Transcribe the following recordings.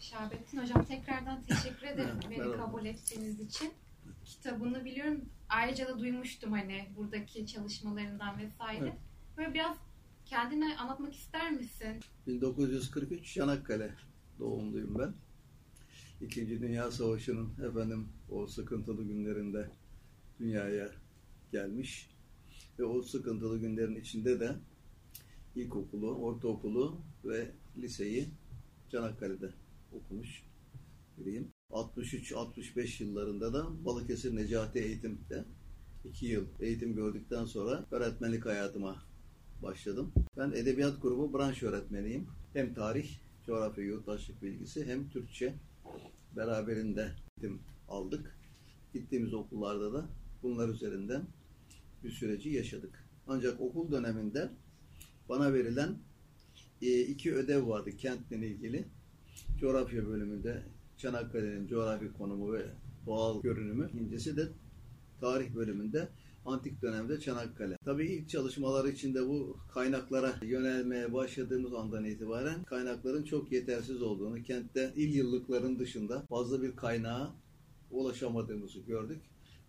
Şahabettin Hocam tekrardan teşekkür ederim beni merhaba. kabul ettiğiniz için. Kitabını biliyorum. Ayrıca da duymuştum hani buradaki çalışmalarından vesaire. Evet. Böyle biraz kendini anlatmak ister misin? 1943 Çanakkale doğumluyum ben. İkinci Dünya Savaşı'nın efendim o sıkıntılı günlerinde dünyaya gelmiş ve o sıkıntılı günlerin içinde de ilkokulu, ortaokulu ve liseyi Çanakkale'de okumuş biriyim. 63-65 yıllarında da Balıkesir Necati Eğitim'de iki yıl eğitim gördükten sonra öğretmenlik hayatıma başladım. Ben edebiyat grubu branş öğretmeniyim. Hem tarih, coğrafya, yurttaşlık bilgisi hem Türkçe beraberinde eğitim aldık. Gittiğimiz okullarda da bunlar üzerinden bir süreci yaşadık. Ancak okul döneminde bana verilen e, iki ödev vardı kentle ilgili. Coğrafya bölümünde Çanakkale'nin coğrafi konumu ve doğal görünümü. İkincisi de tarih bölümünde antik dönemde Çanakkale. Tabii ilk çalışmalar içinde bu kaynaklara yönelmeye başladığımız andan itibaren kaynakların çok yetersiz olduğunu, kentte il yıllıkların dışında fazla bir kaynağa ulaşamadığımızı gördük.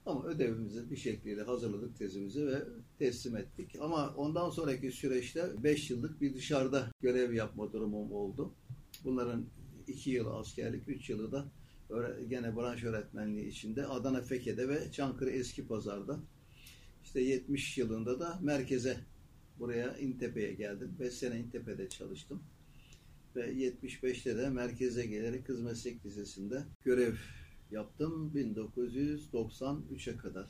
Ama ödevimizi bir şekilde hazırladık tezimizi ve teslim ettik. Ama ondan sonraki süreçte 5 yıllık bir dışarıda görev yapma durumum oldu. Bunların 2 yılı askerlik, 3 yılı da gene branş öğretmenliği içinde Adana Feke'de ve Çankırı Eski Pazar'da. İşte 70 yılında da merkeze buraya İntepe'ye geldim. 5 sene İntepe'de çalıştım. Ve 75'te de merkeze gelerek Kız Meslek Lisesi'nde görev yaptım 1993'e kadar.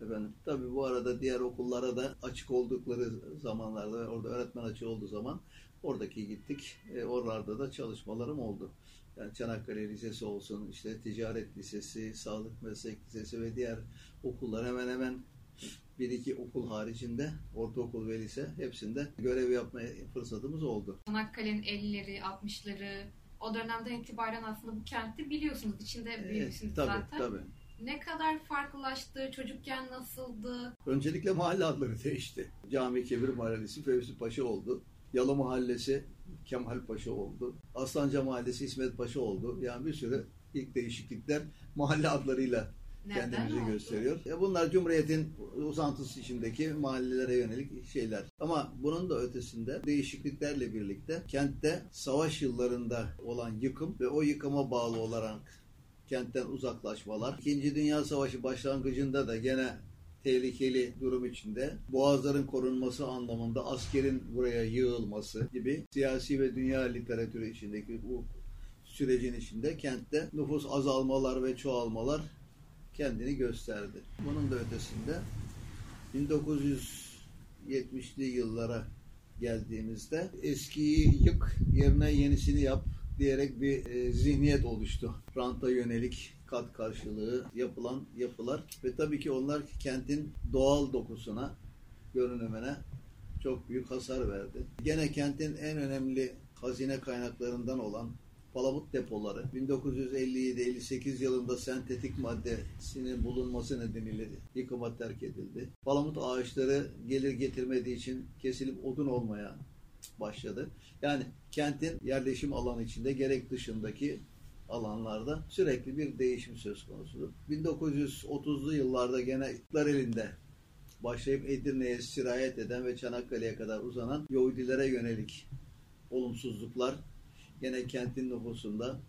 Efendim, tabii bu arada diğer okullara da açık oldukları zamanlarda, orada öğretmen açığı olduğu zaman oradaki gittik. E, oralarda da çalışmalarım oldu. Yani Çanakkale Lisesi olsun, işte Ticaret Lisesi, Sağlık Meslek Lisesi ve diğer okullar hemen hemen bir iki okul haricinde, ortaokul ve lise hepsinde görev yapmaya fırsatımız oldu. Çanakkale'nin 50'leri, 60'ları o dönemden itibaren aslında bu kenti biliyorsunuz. içinde büyümüşsünüz Evet, tabii, zaten. tabii. Ne kadar farklılaştı? Çocukken nasıldı? Öncelikle mahalle adları değişti. Cami Kebir Mahallesi Fevzi Paşa oldu. Yalı Mahallesi Kemal Paşa oldu. Aslanca Mahallesi İsmet Paşa oldu. Yani bir sürü ilk değişiklikler mahalle adlarıyla Neden kendimizi oldu? gösteriyor. E bunlar Cumhuriyet'in uzantısı içindeki mahallelere yönelik şeyler. Ama bunun da ötesinde değişikliklerle birlikte kentte savaş yıllarında olan yıkım ve o yıkıma bağlı olarak kentten uzaklaşmalar. İkinci Dünya Savaşı başlangıcında da gene tehlikeli durum içinde boğazların korunması anlamında askerin buraya yığılması gibi siyasi ve dünya literatürü içindeki bu sürecin içinde kentte nüfus azalmalar ve çoğalmalar kendini gösterdi. Bunun da ötesinde 1970'li yıllara geldiğimizde eskiyi yık yerine yenisini yap diyerek bir e, zihniyet oluştu. Ranta yönelik kat karşılığı yapılan yapılar ve tabii ki onlar kentin doğal dokusuna, görünümüne çok büyük hasar verdi. Gene kentin en önemli hazine kaynaklarından olan palamut depoları 1957-58 yılında sentetik maddesinin bulunması nedeniyle yıkıma terk edildi. Palamut ağaçları gelir getirmediği için kesilip odun olmaya başladı. Yani kentin yerleşim alanı içinde gerek dışındaki alanlarda sürekli bir değişim söz konusudur. 1930'lu yıllarda gene iktidar elinde başlayıp Edirne'ye sirayet eden ve Çanakkale'ye kadar uzanan Yahudilere yönelik olumsuzluklar gene kentin nüfusunda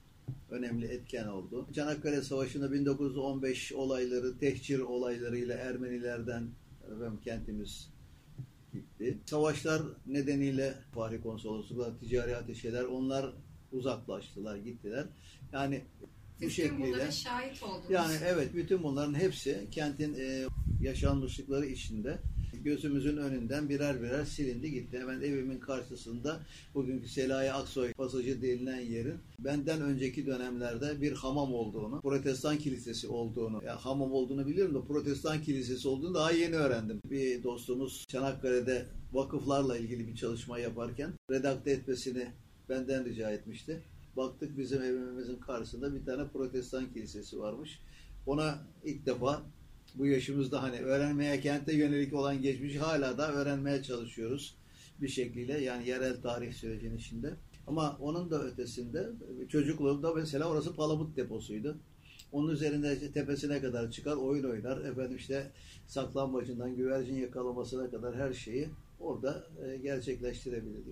önemli etken oldu. Çanakkale Savaşı'nda 1915 olayları, tehcir olaylarıyla Ermenilerden efendim, kentimiz gitti. Savaşlar nedeniyle Fahri Konsolosluklar, ticari ateşeler onlar uzaklaştılar, gittiler. Yani bu Siz tüm şekliyle şahit oldunuz. yani evet bütün bunların hepsi kentin e, yaşanmışlıkları içinde gözümüzün önünden birer birer silindi gitti. Hemen evimin karşısında bugünkü Selahi Aksoy pasajı denilen yerin benden önceki dönemlerde bir hamam olduğunu, protestan kilisesi olduğunu, ya hamam olduğunu biliyorum da protestan kilisesi olduğunu daha yeni öğrendim. Bir dostumuz Çanakkale'de vakıflarla ilgili bir çalışma yaparken redakte etmesini benden rica etmişti. Baktık bizim evimizin karşısında bir tane protestan kilisesi varmış. Ona ilk defa bu yaşımızda hani öğrenmeye kente yönelik olan geçmişi hala da öğrenmeye çalışıyoruz bir şekliyle yani yerel tarih sürecinin içinde. Ama onun da ötesinde çocukluğumda mesela orası palamut deposuydu. Onun üzerinde işte tepesine kadar çıkar, oyun oynar. Efendim işte saklanmacından güvercin yakalamasına kadar her şeyi orada e.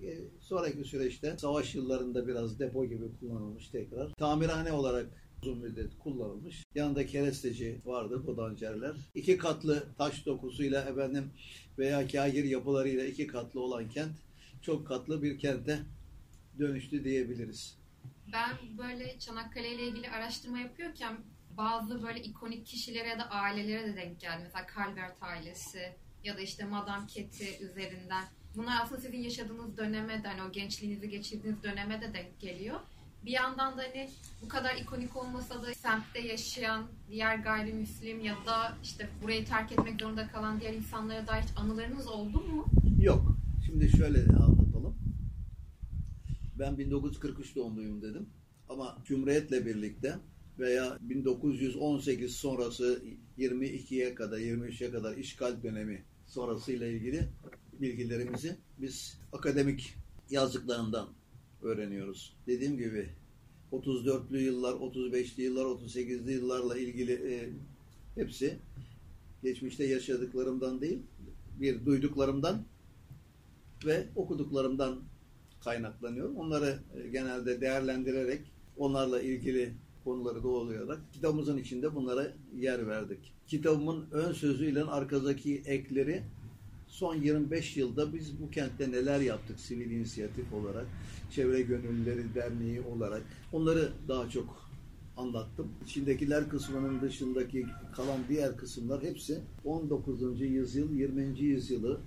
E, sonraki süreçte savaş yıllarında biraz depo gibi kullanılmış tekrar. Tamirhane olarak uzun müddet kullanılmış. Yanında keresteci vardı, bodancerler. İki katlı taş dokusuyla efendim veya kagir yapılarıyla iki katlı olan kent çok katlı bir kente dönüştü diyebiliriz. Ben böyle Çanakkale ile ilgili araştırma yapıyorken bazı böyle ikonik kişilere da ailelere de denk geldi. Mesela Calvert ailesi ya da işte Madame Ketty üzerinden. Bunlar aslında sizin yaşadığınız döneme de hani o gençliğinizi geçirdiğiniz döneme de denk geliyor. Bir yandan da hani bu kadar ikonik olmasa da semtte yaşayan diğer gayrimüslim ya da işte burayı terk etmek zorunda kalan diğer insanlara dair hiç anılarınız oldu mu? Yok. Şimdi şöyle anlatalım. Ben 1943 doğumluyum dedim. Ama Cumhuriyet'le birlikte veya 1918 sonrası 22'ye kadar 23'e kadar işgal dönemi sonrasıyla ilgili bilgilerimizi biz akademik yazdıklarından öğreniyoruz. Dediğim gibi 34'lü yıllar, 35'li yıllar, 38'li yıllarla ilgili e, hepsi geçmişte yaşadıklarımdan değil, bir duyduklarımdan ve okuduklarımdan kaynaklanıyor. Onları e, genelde değerlendirerek onlarla ilgili konuları doğrulayarak kitabımızın içinde bunlara yer verdik. Kitabımın ön sözüyle arkadaki ekleri son 25 yılda biz bu kentte neler yaptık sivil inisiyatif olarak, Çevre Gönüllüleri Derneği olarak onları daha çok anlattım. İçindekiler kısmının dışındaki kalan diğer kısımlar hepsi 19. yüzyıl, 20. yüzyılı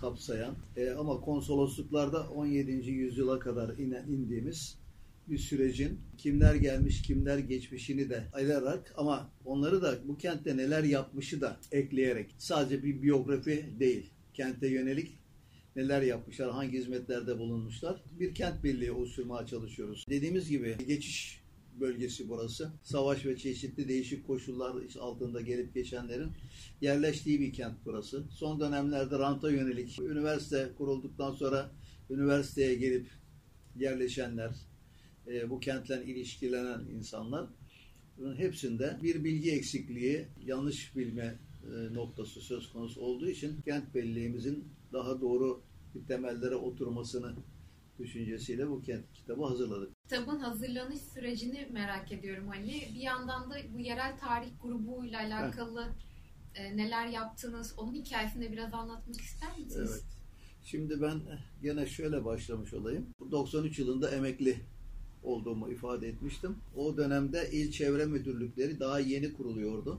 kapsayan e, ama konsolosluklarda 17. yüzyıla kadar inen, indiğimiz bir sürecin kimler gelmiş kimler geçmişini de ayırarak ama onları da bu kentte neler yapmışı da ekleyerek sadece bir biyografi değil kente yönelik neler yapmışlar, hangi hizmetlerde bulunmuşlar. Bir kent birliği oluşturmaya çalışıyoruz. Dediğimiz gibi geçiş bölgesi burası. Savaş ve çeşitli değişik koşullar altında gelip geçenlerin yerleştiği bir kent burası. Son dönemlerde ranta yönelik üniversite kurulduktan sonra üniversiteye gelip yerleşenler, e, bu kentle ilişkilenen insanlar hepsinde bir bilgi eksikliği, yanlış bilme e, noktası söz konusu olduğu için kent belleğimizin daha doğru bir temellere oturmasını düşüncesiyle bu kent kitabı hazırladık. Kitabın hazırlanış sürecini merak ediyorum hani. Bir yandan da bu yerel tarih grubuyla alakalı e, neler yaptınız, onun hikayesini biraz anlatmak ister misiniz? Evet. Şimdi ben gene şöyle başlamış olayım. 93 yılında emekli olduğumu ifade etmiştim. O dönemde il çevre müdürlükleri daha yeni kuruluyordu.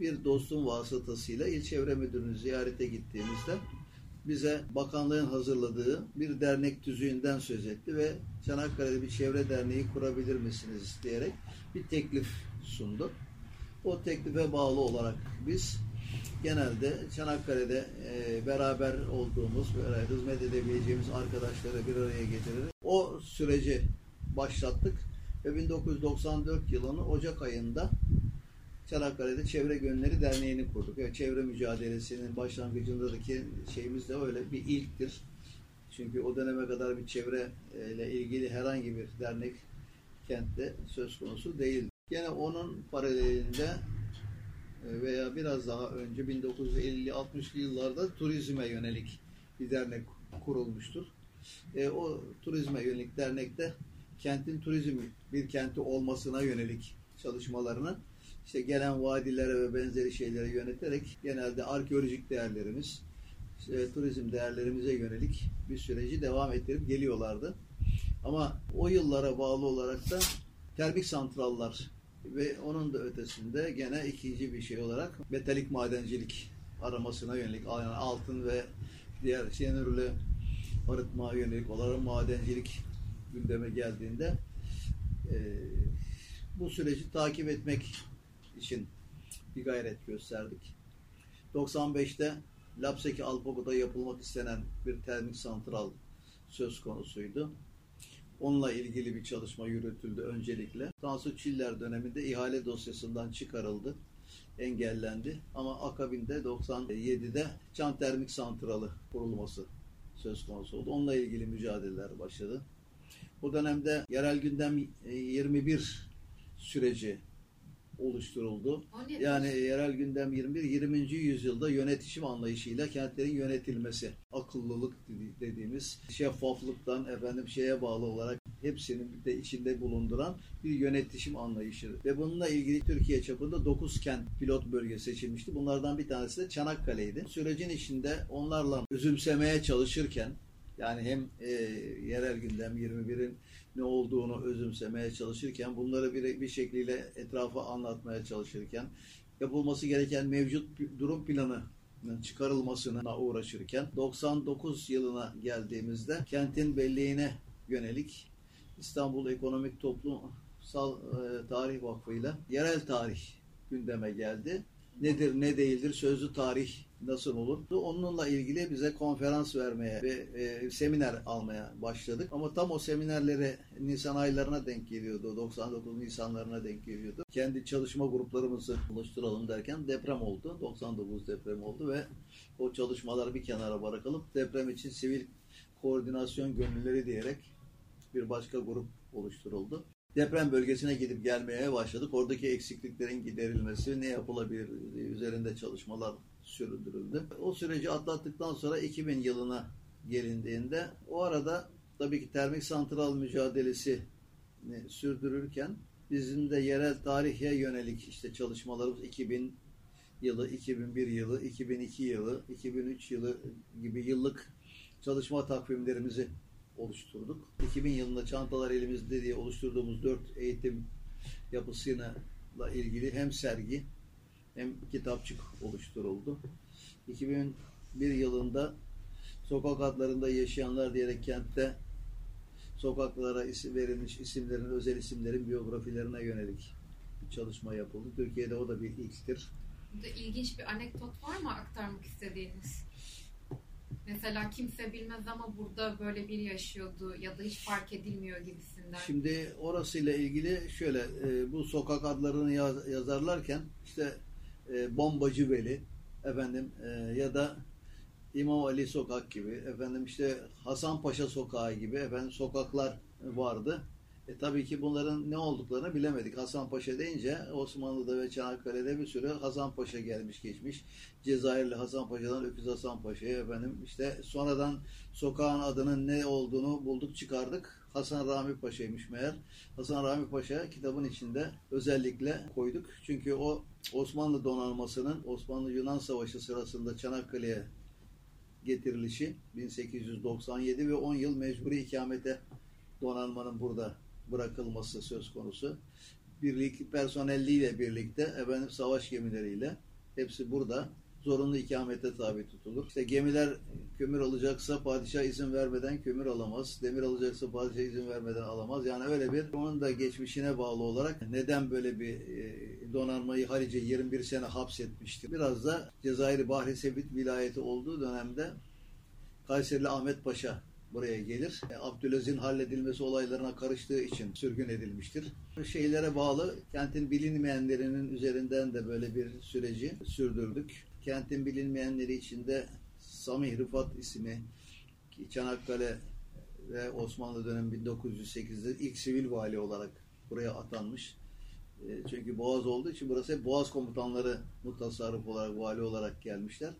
Bir dostum vasıtasıyla il çevre müdürünü ziyarete gittiğimizde bize bakanlığın hazırladığı bir dernek tüzüğünden söz etti ve Çanakkale'de bir çevre derneği kurabilir misiniz diyerek bir teklif sundu. O teklife bağlı olarak biz genelde Çanakkale'de e, beraber olduğumuz, böyle hizmet edebileceğimiz arkadaşları bir araya getirerek o süreci başlattık ve 1994 yılının Ocak ayında Çanakkale'de Çevre Gönülleri Derneği'ni kurduk. Yani çevre mücadelesinin başlangıcındaki şeyimiz de öyle bir ilktir. Çünkü o döneme kadar bir çevre ile ilgili herhangi bir dernek kentte söz konusu değil. Yine onun paralelinde veya biraz daha önce 1950-60'lı yıllarda turizme yönelik bir dernek kurulmuştur. E, o turizme yönelik dernekte kentin turizm bir kenti olmasına yönelik çalışmalarını işte gelen vadilere ve benzeri şeylere yöneterek genelde arkeolojik değerlerimiz, işte turizm değerlerimize yönelik bir süreci devam ettirip geliyorlardı. Ama o yıllara bağlı olarak da termik santrallar ve onun da ötesinde gene ikinci bir şey olarak metalik madencilik aramasına yönelik yani altın ve diğer siyanürlü arıtma yönelik olarak madencilik gündeme geldiğinde e, bu süreci takip etmek için bir gayret gösterdik. 95'te Lapseki Alpago'da yapılmak istenen bir termik santral söz konusuydu. Onunla ilgili bir çalışma yürütüldü öncelikle. Tansu Çiller döneminde ihale dosyasından çıkarıldı, engellendi. Ama akabinde 97'de Çan Termik Santralı kurulması söz konusu oldu. Onunla ilgili mücadeleler başladı. O dönemde yerel gündem 21 süreci oluşturuldu. Yani yerel gündem 21 20. yüzyılda yönetişim anlayışıyla kentlerin yönetilmesi, akıllılık dediğimiz şeffaflıktan efendim şeye bağlı olarak hepsinin de içinde bulunduran bir yönetişim anlayışı. Ve bununla ilgili Türkiye çapında 9 kent pilot bölge seçilmişti. Bunlardan bir tanesi de Çanakkale'ydi. Sürecin içinde onlarla özümsemeye çalışırken yani hem e, yerel gündem 21'in ne olduğunu özümsemeye çalışırken, bunları bir, bir şekliyle etrafa anlatmaya çalışırken, yapılması gereken mevcut durum planı çıkarılmasına uğraşırken 99 yılına geldiğimizde kentin belleğine yönelik İstanbul Ekonomik Toplumsal e, Tarih Vakfı ile yerel tarih gündeme geldi. Nedir ne değildir sözlü tarih nasıl olur? Onunla ilgili bize konferans vermeye ve e, seminer almaya başladık. Ama tam o seminerlere Nisan aylarına denk geliyordu. 99 Nisanlarına denk geliyordu. Kendi çalışma gruplarımızı oluşturalım derken deprem oldu. 99 deprem oldu ve o çalışmaları bir kenara bırakalım. Deprem için sivil koordinasyon gönülleri diyerek bir başka grup oluşturuldu deprem bölgesine gidip gelmeye başladık. Oradaki eksikliklerin giderilmesi, ne yapılabilir üzerinde çalışmalar sürdürüldü. O süreci atlattıktan sonra 2000 yılına gelindiğinde o arada tabii ki termik santral mücadelesi sürdürürken bizim de yerel tarihe yönelik işte çalışmalarımız 2000 yılı, 2001 yılı, 2002 yılı, 2003 yılı gibi yıllık çalışma takvimlerimizi oluşturduk. 2000 yılında Çantalar Elimizde diye oluşturduğumuz dört eğitim yapısıyla ilgili hem sergi hem kitapçık oluşturuldu. 2001 yılında sokak adlarında yaşayanlar diyerek kentte sokaklara isim verilmiş isimlerin, özel isimlerin biyografilerine yönelik bir çalışma yapıldı. Türkiye'de o da bir ilktir. Burada ilginç bir anekdot var mı aktarmak istediğiniz? Mesela kimse bilmez ama burada böyle bir yaşıyordu ya da hiç fark edilmiyor gibisinden. Şimdi orasıyla ilgili şöyle e, bu sokak adlarını yaz, yazarlarken işte e, Bombacı Veli efendim e, ya da İmam Ali Sokak gibi efendim işte Hasan Paşa Sokağı gibi efendim sokaklar vardı. E, tabii ki bunların ne olduklarını bilemedik. Hasan Paşa deyince Osmanlı'da ve Çanakkale'de bir sürü Hasan Paşa gelmiş geçmiş. Cezayirli Hasan Paşa'dan Öküz Hasan Paşa'ya efendim işte sonradan sokağın adının ne olduğunu bulduk çıkardık. Hasan Rami Paşa'ymış meğer. Hasan Rami Paşa kitabın içinde özellikle koyduk. Çünkü o Osmanlı donanmasının Osmanlı-Yunan Savaşı sırasında Çanakkale'ye getirilişi 1897 ve 10 yıl mecburi ikamete donanmanın burada bırakılması söz konusu. Birlik personelliyle birlikte efendim savaş gemileriyle hepsi burada zorunlu ikamete tabi tutulur. İşte gemiler kömür alacaksa padişah izin vermeden kömür alamaz. Demir alacaksa padişah izin vermeden alamaz. Yani öyle bir onun da geçmişine bağlı olarak neden böyle bir e, donanmayı Halice 21 sene hapsetmişti. Biraz da Cezayir Bahri Sebit vilayeti olduğu dönemde Kayserili Ahmet Paşa buraya gelir. E, Abdülaziz'in halledilmesi olaylarına karıştığı için sürgün edilmiştir. Şeylere bağlı kentin bilinmeyenlerinin üzerinden de böyle bir süreci sürdürdük. Kentin bilinmeyenleri içinde Samih Rıfat ismi Çanakkale ve Osmanlı dönemi 1908'de ilk sivil vali olarak buraya atanmış. E, çünkü Boğaz olduğu için burası hep Boğaz komutanları mutasarrıf olarak, vali olarak gelmişler.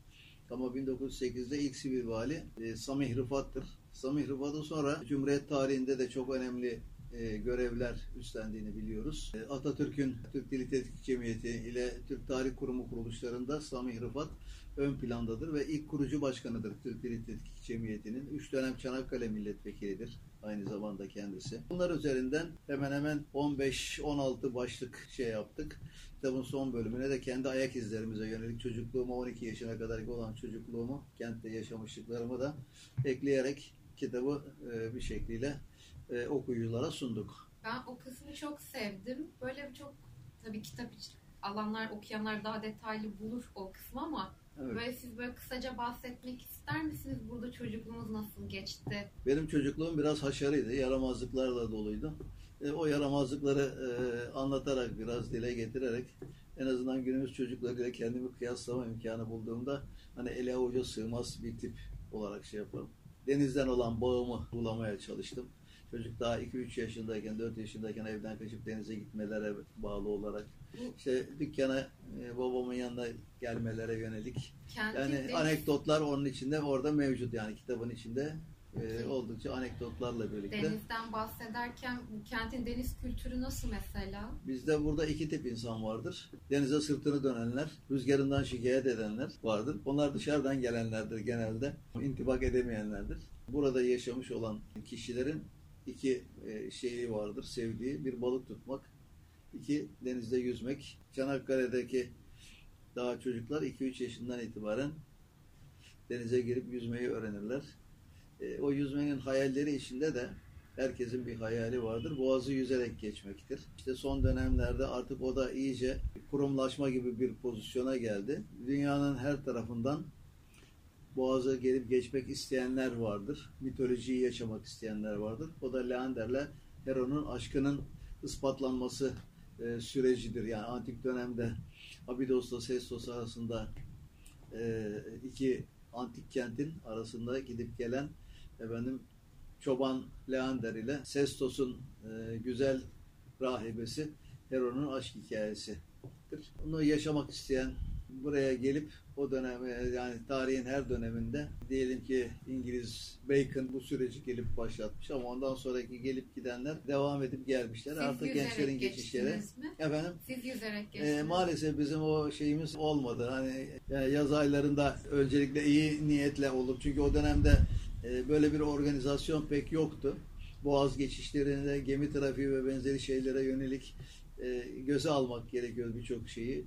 Ama 1908'de ilk sivil vali e, Samih Rıfat'tır. Samih Rıfat'ın sonra Cumhuriyet tarihinde de çok önemli e, görevler üstlendiğini biliyoruz. E, Atatürk'ün Türk Dili Tetkik Cemiyeti ile Türk Tarih Kurumu kuruluşlarında Samih Rıfat ön plandadır ve ilk kurucu başkanıdır Türk Dili Tetkik Cemiyeti'nin. Üç dönem Çanakkale milletvekilidir aynı zamanda kendisi. Bunlar üzerinden hemen hemen 15-16 başlık şey yaptık. Kitabın son bölümüne de kendi ayak izlerimize yönelik çocukluğumu 12 yaşına kadar olan çocukluğumu, kentte yaşamışlıklarımı da ekleyerek kitabı e, bir şekliyle e, okuyuculara sunduk. Ben o kısmı çok sevdim. Böyle çok tabii kitap alanlar, okuyanlar daha detaylı bulur o kısmı ama Evet. Böyle siz böyle kısaca bahsetmek ister misiniz? Burada çocukluğunuz nasıl geçti? Benim çocukluğum biraz haşarıydı. Yaramazlıklarla doluydu. E, o yaramazlıkları e, anlatarak, biraz dile getirerek en azından günümüz çocuklarıyla kendimi kıyaslama imkanı bulduğumda hani ele avuca sığmaz bir tip olarak şey yaparım. Denizden olan bağımı bulamaya çalıştım. Çocuk daha 2-3 yaşındayken, 4 yaşındayken evden kaçıp denize gitmelere bağlı olarak işte dükkana e, babamın yanına gelmelere yönelik Kentin yani anekdotlar onun içinde orada mevcut yani kitabın içinde e, oldukça anekdotlarla birlikte. denizden bahsederken kentin deniz kültürü nasıl mesela? Bizde burada iki tip insan vardır. Denize sırtını dönenler, rüzgarından şikayet edenler vardır. Onlar dışarıdan gelenlerdir genelde. İntibak edemeyenlerdir. Burada yaşamış olan kişilerin iki e, şeyi vardır, sevdiği. Bir balık tutmak, iki denizde yüzmek. Çanakkale'deki daha çocuklar 2-3 yaşından itibaren denize girip yüzmeyi öğrenirler. E, o yüzmenin hayalleri içinde de herkesin bir hayali vardır. Boğazı yüzerek geçmektir. İşte son dönemlerde artık o da iyice kurumlaşma gibi bir pozisyona geldi. Dünyanın her tarafından Boğaz'a gelip geçmek isteyenler vardır. Mitolojiyi yaşamak isteyenler vardır. O da Leander'le Hero'nun aşkının ispatlanması e, sürecidir. Yani antik dönemde Abidos'la Sestos arasında e, iki antik kentin arasında gidip gelen efendim çoban Leander ile Sestos'un e, güzel rahibesi Hero'nun aşk hikayesidir. Bunu yaşamak isteyen buraya gelip o döneme yani tarihin her döneminde diyelim ki İngiliz Bacon bu süreci gelip başlatmış ama ondan sonraki gelip gidenler devam edip gelmişler. Siz Artık gençlerin geçişleri. mi? Efendim Siz yüzerek e, geçtiniz. maalesef bizim o şeyimiz olmadı. Hani yani yaz aylarında öncelikle iyi niyetle olur. Çünkü o dönemde e, böyle bir organizasyon pek yoktu. Boğaz geçişlerinde gemi trafiği ve benzeri şeylere yönelik e, göze almak gerekiyor birçok şeyi.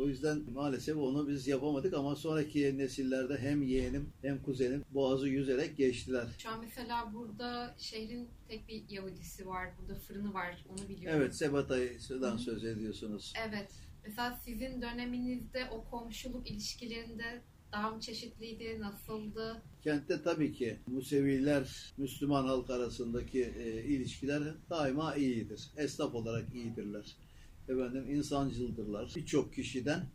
O yüzden maalesef onu biz yapamadık ama sonraki nesillerde hem yeğenim hem kuzenim Boğaz'ı yüzerek geçtiler. Şu an mesela burada şehrin tek bir Yahudisi var. Burada fırını var. Onu biliyorum. Evet Sebatay'dan söz ediyorsunuz. Evet. Mesela sizin döneminizde o komşuluk ilişkilerinde daha mı çeşitliydi? Nasıldı? Kentte tabii ki Museviler, Müslüman halk arasındaki e, ilişkiler daima iyidir. Esnaf olarak iyidirler. Efendim insancıldırlar. Birçok kişiden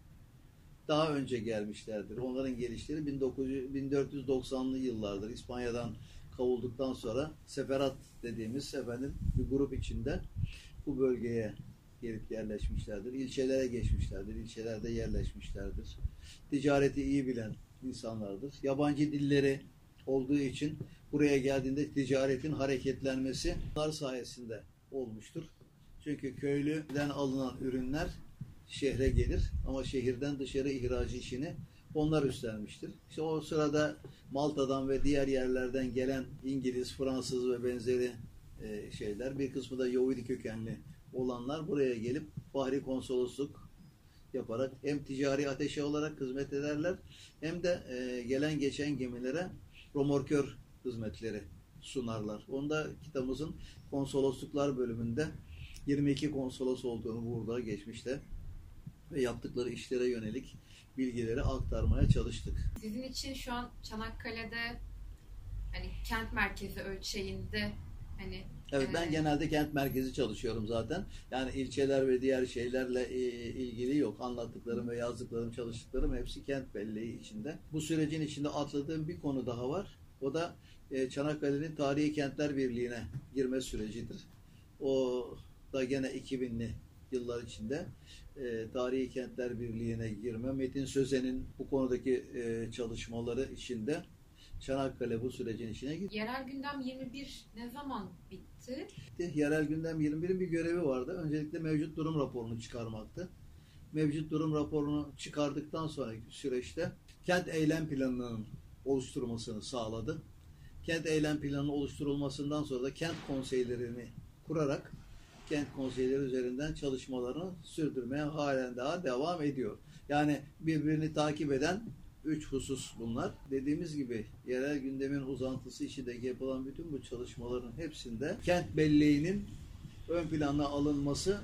daha önce gelmişlerdir. Onların gelişleri 1900 1490'lı yıllardır. İspanya'dan kavulduktan sonra Seferat dediğimiz efendim bir grup içinde bu bölgeye gelip yerleşmişlerdir. İlçelere geçmişlerdir. İlçelerde yerleşmişlerdir. Ticareti iyi bilen insanlardır. Yabancı dilleri olduğu için buraya geldiğinde ticaretin hareketlenmesi bunlar sayesinde olmuştur. Çünkü köylüden alınan ürünler şehre gelir ama şehirden dışarı ihracı işini onlar üstlenmiştir. İşte o sırada Malta'dan ve diğer yerlerden gelen İngiliz, Fransız ve benzeri e, şeyler, bir kısmı da Yahudi kökenli olanlar buraya gelip Bahri Konsolosluk yaparak hem ticari ateşe olarak hizmet ederler hem de e, gelen geçen gemilere romorkör hizmetleri sunarlar. Onda kitabımızın konsolosluklar bölümünde 22 konsolos olduğunu burada geçmişte ve yaptıkları işlere yönelik bilgileri aktarmaya çalıştık. Sizin için şu an Çanakkale'de hani kent merkezi ölçeğinde hani Evet ben genelde kent merkezi çalışıyorum zaten. Yani ilçeler ve diğer şeylerle e, ilgili yok. Anlattıklarım ve yazdıklarım, çalıştıklarım hepsi kent belleği içinde. Bu sürecin içinde atladığım bir konu daha var. O da e, Çanakkale'nin Tarihi Kentler Birliği'ne girme sürecidir. O da gene 2000'li yıllar içinde e, Tarihi Kentler Birliği'ne girme. Metin Sözen'in bu konudaki e, çalışmaları içinde Çanakkale bu sürecin içine girdi. yerel gündem 21 ne zaman bitti? Yerel gündem 21'in bir görevi vardı. Öncelikle mevcut durum raporunu çıkarmaktı. Mevcut durum raporunu çıkardıktan sonraki süreçte kent eylem planının oluşturulmasını sağladı. Kent eylem planının oluşturulmasından sonra da kent konseylerini kurarak kent konseyleri üzerinden çalışmalarını sürdürmeye halen daha devam ediyor. Yani birbirini takip eden üç husus bunlar. Dediğimiz gibi yerel gündemin uzantısı içindeki yapılan bütün bu çalışmaların hepsinde kent belleğinin ön plana alınması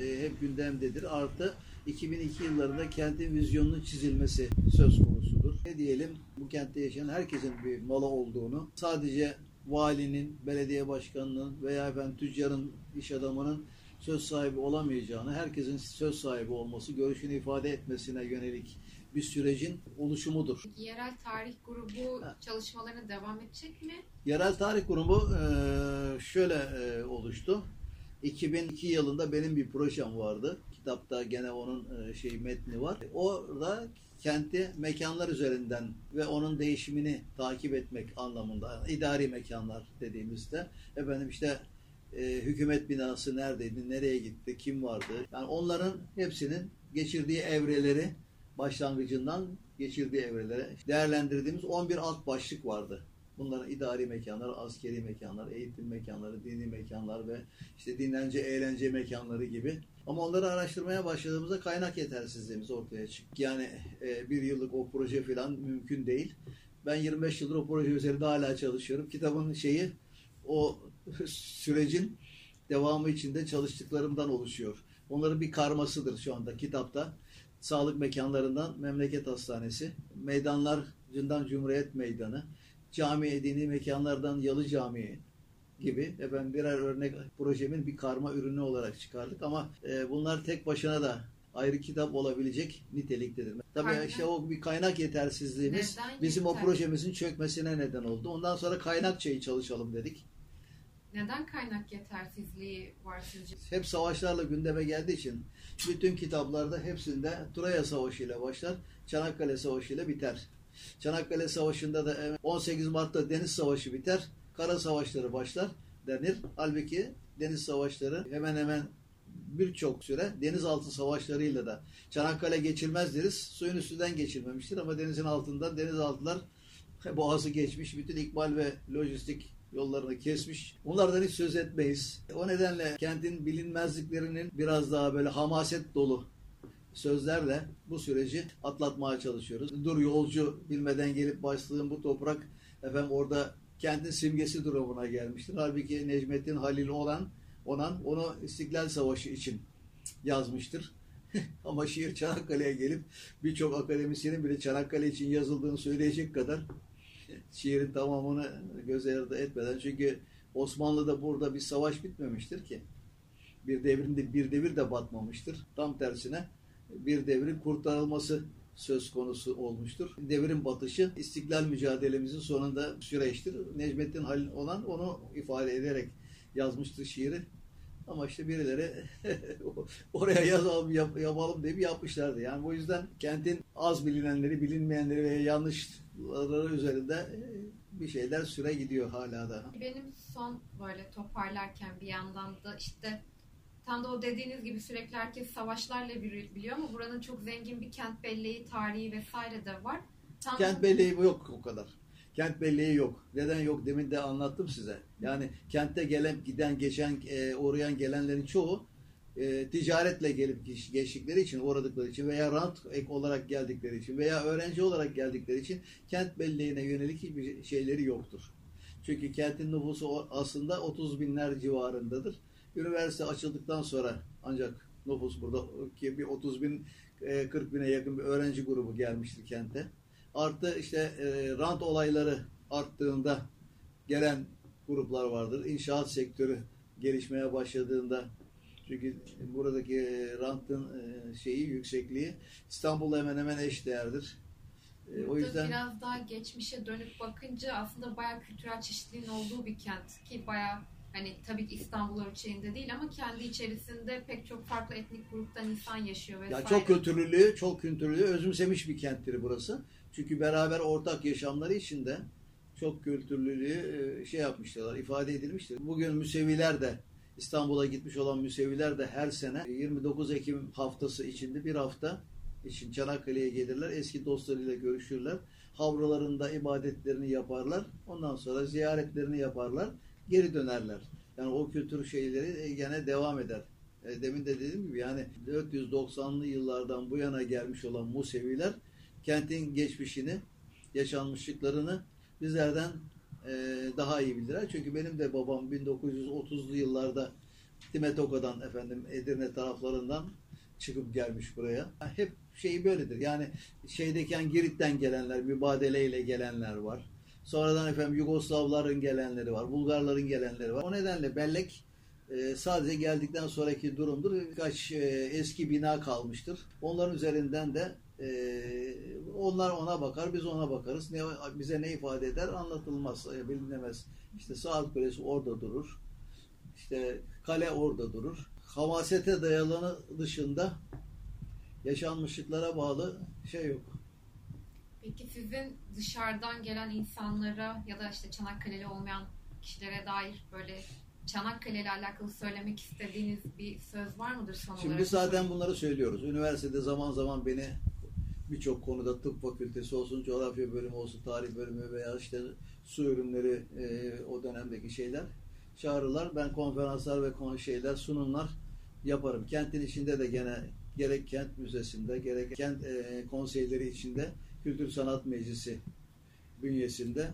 e, hep gündemdedir. Artı 2002 yıllarında kentin vizyonunun çizilmesi söz konusudur. Ne diyelim bu kentte yaşayan herkesin bir malı olduğunu sadece valinin, belediye başkanının veya efendim tüccarın, iş adamının söz sahibi olamayacağını, herkesin söz sahibi olması, görüşünü ifade etmesine yönelik bir sürecin oluşumudur. Yerel tarih grubu Ha. çalışmalarına devam edecek mi? Yerel Tarih Kurumu e, şöyle e, oluştu. 2002 yılında benim bir projem vardı. Kitapta gene onun e, şey metni var. Orada kenti mekanlar üzerinden ve onun değişimini takip etmek anlamında idari mekanlar dediğimizde efendim işte e, hükümet binası neredeydi, nereye gitti, kim vardı? Yani onların hepsinin geçirdiği evreleri başlangıcından geçirdiği evrelere değerlendirdiğimiz 11 alt başlık vardı. Bunların idari mekanlar, askeri mekanlar, eğitim mekanları, dini mekanlar ve işte dinlence, eğlence mekanları gibi. Ama onları araştırmaya başladığımızda kaynak yetersizliğimiz ortaya çıktı. Yani e, bir yıllık o proje falan mümkün değil. Ben 25 yıldır o proje üzerinde hala çalışıyorum. Kitabın şeyi o sürecin devamı içinde çalıştıklarımdan oluşuyor. Onların bir karmasıdır şu anda kitapta. Sağlık mekanlarından Memleket Hastanesi, meydanlarından Cumhuriyet Meydanı, cami dini mekanlardan Yalı Camii gibi efendim birer örnek projemin bir karma ürünü olarak çıkardık ama e, bunlar tek başına da ayrı kitap olabilecek niteliktedir. Tabii Aynen. işte o bir kaynak yetersizliğimiz Neden bizim o yeter? projemizin çökmesine neden oldu. Ondan sonra kaynakçayı çalışalım dedik. Neden kaynak yetersizliği var sizce? Hep savaşlarla gündeme geldiği için bütün kitaplarda hepsinde Troya Savaşı ile başlar, Çanakkale Savaşı ile biter. Çanakkale Savaşı'nda da evet, 18 Mart'ta Deniz Savaşı biter, Kara Savaşları başlar denir. Halbuki Deniz Savaşları hemen hemen birçok süre denizaltı savaşlarıyla da Çanakkale geçilmez deriz. Suyun üstünden geçilmemiştir ama denizin altından denizaltılar boğazı geçmiş. Bütün ikmal ve lojistik yollarını kesmiş. Bunlardan hiç söz etmeyiz. O nedenle kentin bilinmezliklerinin biraz daha böyle hamaset dolu sözlerle bu süreci atlatmaya çalışıyoruz. Dur yolcu bilmeden gelip bastığım bu toprak efendim orada kentin simgesi durumuna gelmiştir. Halbuki Necmettin Halil olan Onan onu İstiklal Savaşı için yazmıştır. Ama şiir Çanakkale'ye gelip birçok akademisyenin bile Çanakkale için yazıldığını söyleyecek kadar şiirin tamamını göz ardı etmeden çünkü Osmanlı'da burada bir savaş bitmemiştir ki. Bir devrinde bir devir de batmamıştır. Tam tersine bir devrin kurtarılması söz konusu olmuştur. Devrin batışı istiklal mücadelemizin sonunda süreçtir. Necmettin Halil olan onu ifade ederek yazmıştır şiiri. Ama işte birileri oraya yazalım yap, yapalım diye bir yapmışlardı. Yani bu yüzden kentin az bilinenleri, bilinmeyenleri ve yanlışları üzerinde e, bir şeyler süre gidiyor hala da. Benim son böyle toparlarken bir yandan da işte tam da o dediğiniz gibi sürekli herkes savaşlarla biliyor ama buranın çok zengin bir kent belleği, tarihi vesaire de var. Tam Kent belleği yok o kadar. Kent belleği yok. Neden yok? Demin de anlattım size. Yani kentte gelen, giden, geçen, e, uğrayan gelenlerin çoğu e, ticaretle gelip geç- geçtikleri için, uğradıkları için veya rant ek olarak geldikleri için veya öğrenci olarak geldikleri için kent belleğine yönelik hiçbir şeyleri yoktur. Çünkü kentin nüfusu aslında 30 binler civarındadır. Üniversite açıldıktan sonra ancak nüfus burada ki bir 30 bin, e, 40 bine yakın bir öğrenci grubu gelmiştir kente. Artı işte e, rant olayları arttığında gelen gruplar vardır. İnşaat sektörü gelişmeye başladığında çünkü buradaki e, rantın e, şeyi yüksekliği İstanbul'la hemen hemen eş değerdir. E, o yüzden biraz daha geçmişe dönüp bakınca aslında bayağı kültürel çeşitliliğin olduğu bir kent ki bayağı hani tabii ki İstanbul ölçeğinde değil ama kendi içerisinde pek çok farklı etnik gruptan insan yaşıyor vesaire. ya çok kültürlülüğü, çok kültürlüğü özümsemiş bir kenttir burası. Çünkü beraber ortak yaşamları içinde çok kültürlülüğü e, şey yapmışlar, ifade edilmiştir. Bugün Müseviler de İstanbul'a gitmiş olan Müseviler de her sene 29 Ekim haftası içinde bir hafta için Çanakkale'ye gelirler. Eski dostlarıyla görüşürler. Havralarında ibadetlerini yaparlar. Ondan sonra ziyaretlerini yaparlar. Geri dönerler. Yani o kültür şeyleri e, gene devam eder. E, Demin de dediğim gibi yani 490'lı yıllardan bu yana gelmiş olan Museviler kentin geçmişini, yaşanmışlıklarını bizlerden e, daha iyi bilirler. Çünkü benim de babam 1930'lu yıllarda Timetoka'dan efendim Edirne taraflarından çıkıp gelmiş buraya. Hep şey böyledir. Yani şeydeken Girit'ten gelenler, mübadeleyle gelenler var. Sonradan efendim Yugoslavların gelenleri var, Bulgarların gelenleri var. O nedenle bellek e, sadece geldikten sonraki durumdur. Birkaç e, eski bina kalmıştır. Onların üzerinden de e, onlar ona bakar, biz ona bakarız. Ne, bize ne ifade eder anlatılmaz, e, bilinemez. İşte saat kulesi orada durur. İşte kale orada durur. Havasete dayalanı dışında yaşanmışlıklara bağlı şey yok. Peki sizin dışarıdan gelen insanlara ya da işte Çanakkale'li olmayan kişilere dair böyle Çanakkale ile alakalı söylemek istediğiniz bir söz var mıdır son Şimdi olarak? biz zaten bunları söylüyoruz. Üniversitede zaman zaman beni birçok konuda tıp fakültesi olsun, coğrafya bölümü olsun, tarih bölümü veya işte su ürünleri e, o dönemdeki şeyler çağırırlar. Ben konferanslar ve konu şeyler, sunumlar yaparım. Kentin içinde de gene gerek kent müzesinde, gerek kent e, konseyleri içinde Kültür Sanat Meclisi bünyesinde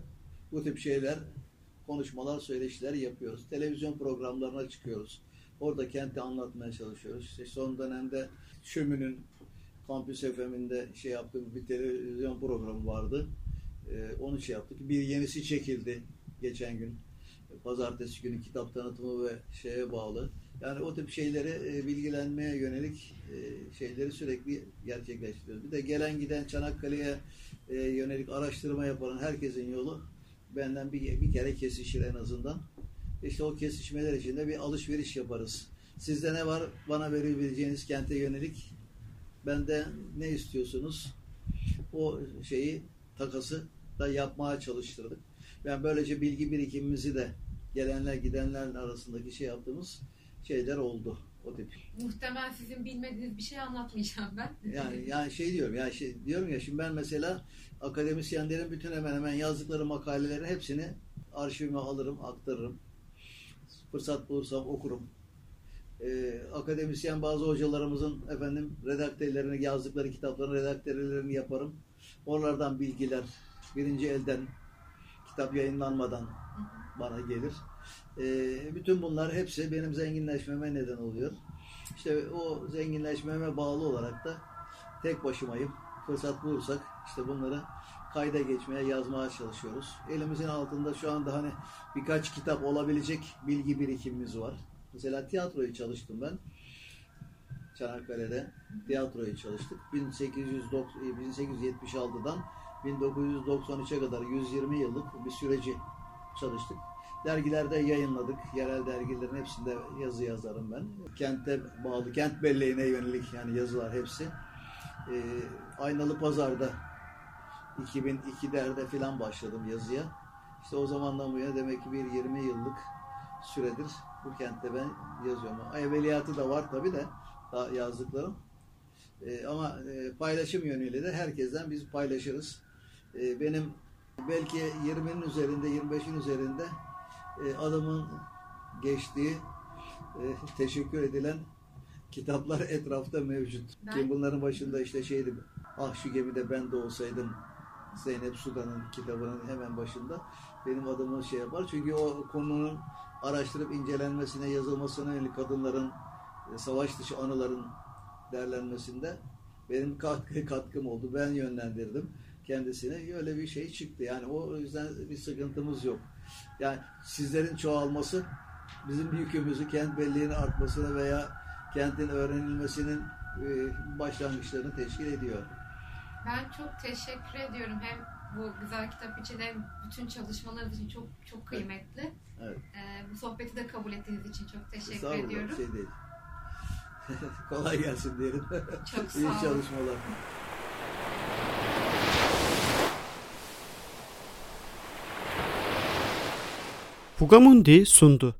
bu tip şeyler, konuşmalar, söyleşiler yapıyoruz. Televizyon programlarına çıkıyoruz. Orada kenti anlatmaya çalışıyoruz. İşte son dönemde Şömü'nün Kampüs FM'inde şey yaptığım bir televizyon programı vardı. Ee, onu şey yaptık. Bir yenisi çekildi geçen gün. Pazartesi günü kitap tanıtımı ve şeye bağlı. Yani o tip şeyleri e, bilgilenmeye yönelik e, şeyleri sürekli gerçekleştiriyoruz. Bir de gelen giden Çanakkale'ye e, yönelik araştırma yapan herkesin yolu benden bir, bir kere kesişir en azından. İşte o kesişmeler için de bir alışveriş yaparız. Sizde ne var bana verebileceğiniz kente yönelik bende ne istiyorsunuz? O şeyi takası da yapmaya çalıştırdık. Ben böylece bilgi birikimimizi de gelenler gidenlerin arasındaki şey yaptığımız şeyler oldu. O tip. Muhtemelen sizin bilmediğiniz bir şey anlatmayacağım ben. Yani yani şey diyorum yani şey diyorum ya şimdi ben mesela akademisyenlerin bütün hemen hemen yazdıkları makalelerin hepsini arşivime alırım, aktarırım. Fırsat bulursam okurum. Ee, akademisyen bazı hocalarımızın efendim redaktörlerini yazdıkları kitapların redaktörlerini yaparım. Onlardan bilgiler birinci elden kitap yayınlanmadan bana gelir. Ee, bütün bunlar hepsi benim zenginleşmeme neden oluyor. İşte o zenginleşmeme bağlı olarak da tek başımayım. Fırsat bulursak işte bunları kayda geçmeye, yazmaya çalışıyoruz. Elimizin altında şu anda hani birkaç kitap olabilecek bilgi birikimimiz var. Mesela tiyatroyu çalıştım ben. Çanakkale'de tiyatroyu çalıştık. 1890 1876'dan 1993'e kadar 120 yıllık bir süreci çalıştık. Dergilerde yayınladık. Yerel dergilerin hepsinde yazı yazarım ben. Kente bağlı, kent belleğine yönelik yani yazılar hepsi. Ee, Aynalı Pazar'da 2002'lerde falan başladım yazıya. İşte o zamandan bu yana demek ki bir 20 yıllık süredir bu kentte ben yazıyorum. Evveliyatı da var tabi de yazdıklarım. Ee, ama e, paylaşım yönüyle de herkesten biz paylaşırız. Ee, benim belki 20'nin üzerinde, 25'in üzerinde e, adamın geçtiği, e, teşekkür edilen kitaplar etrafta mevcut. Ben- Ki bunların başında işte şeydi, ah şu gemide ben de olsaydım Zeynep Sudan'ın kitabının hemen başında benim adımı şey yapar. Çünkü o konunun araştırıp incelenmesine, yazılmasına yönelik kadınların e, savaş dışı anıların derlenmesinde benim katkı, katkım oldu. Ben yönlendirdim kendisine. Öyle bir şey çıktı. Yani o yüzden bir sıkıntımız yok. Yani sizlerin çoğalması bizim yükümüzü kent belleğinin artmasına veya kentin öğrenilmesinin e, başlangıçlarını teşkil ediyor. Ben çok teşekkür ediyorum hem bu güzel kitap için hem bütün çalışmalarınız için çok çok kıymetli. Evet. Ee, bu sohbeti de kabul ettiğiniz için çok teşekkür Estağfurullah, ediyorum. Şey değil. Kolay gelsin diyelim. Çok sağ İyi olun. çalışmalar. Fugamundi sundu.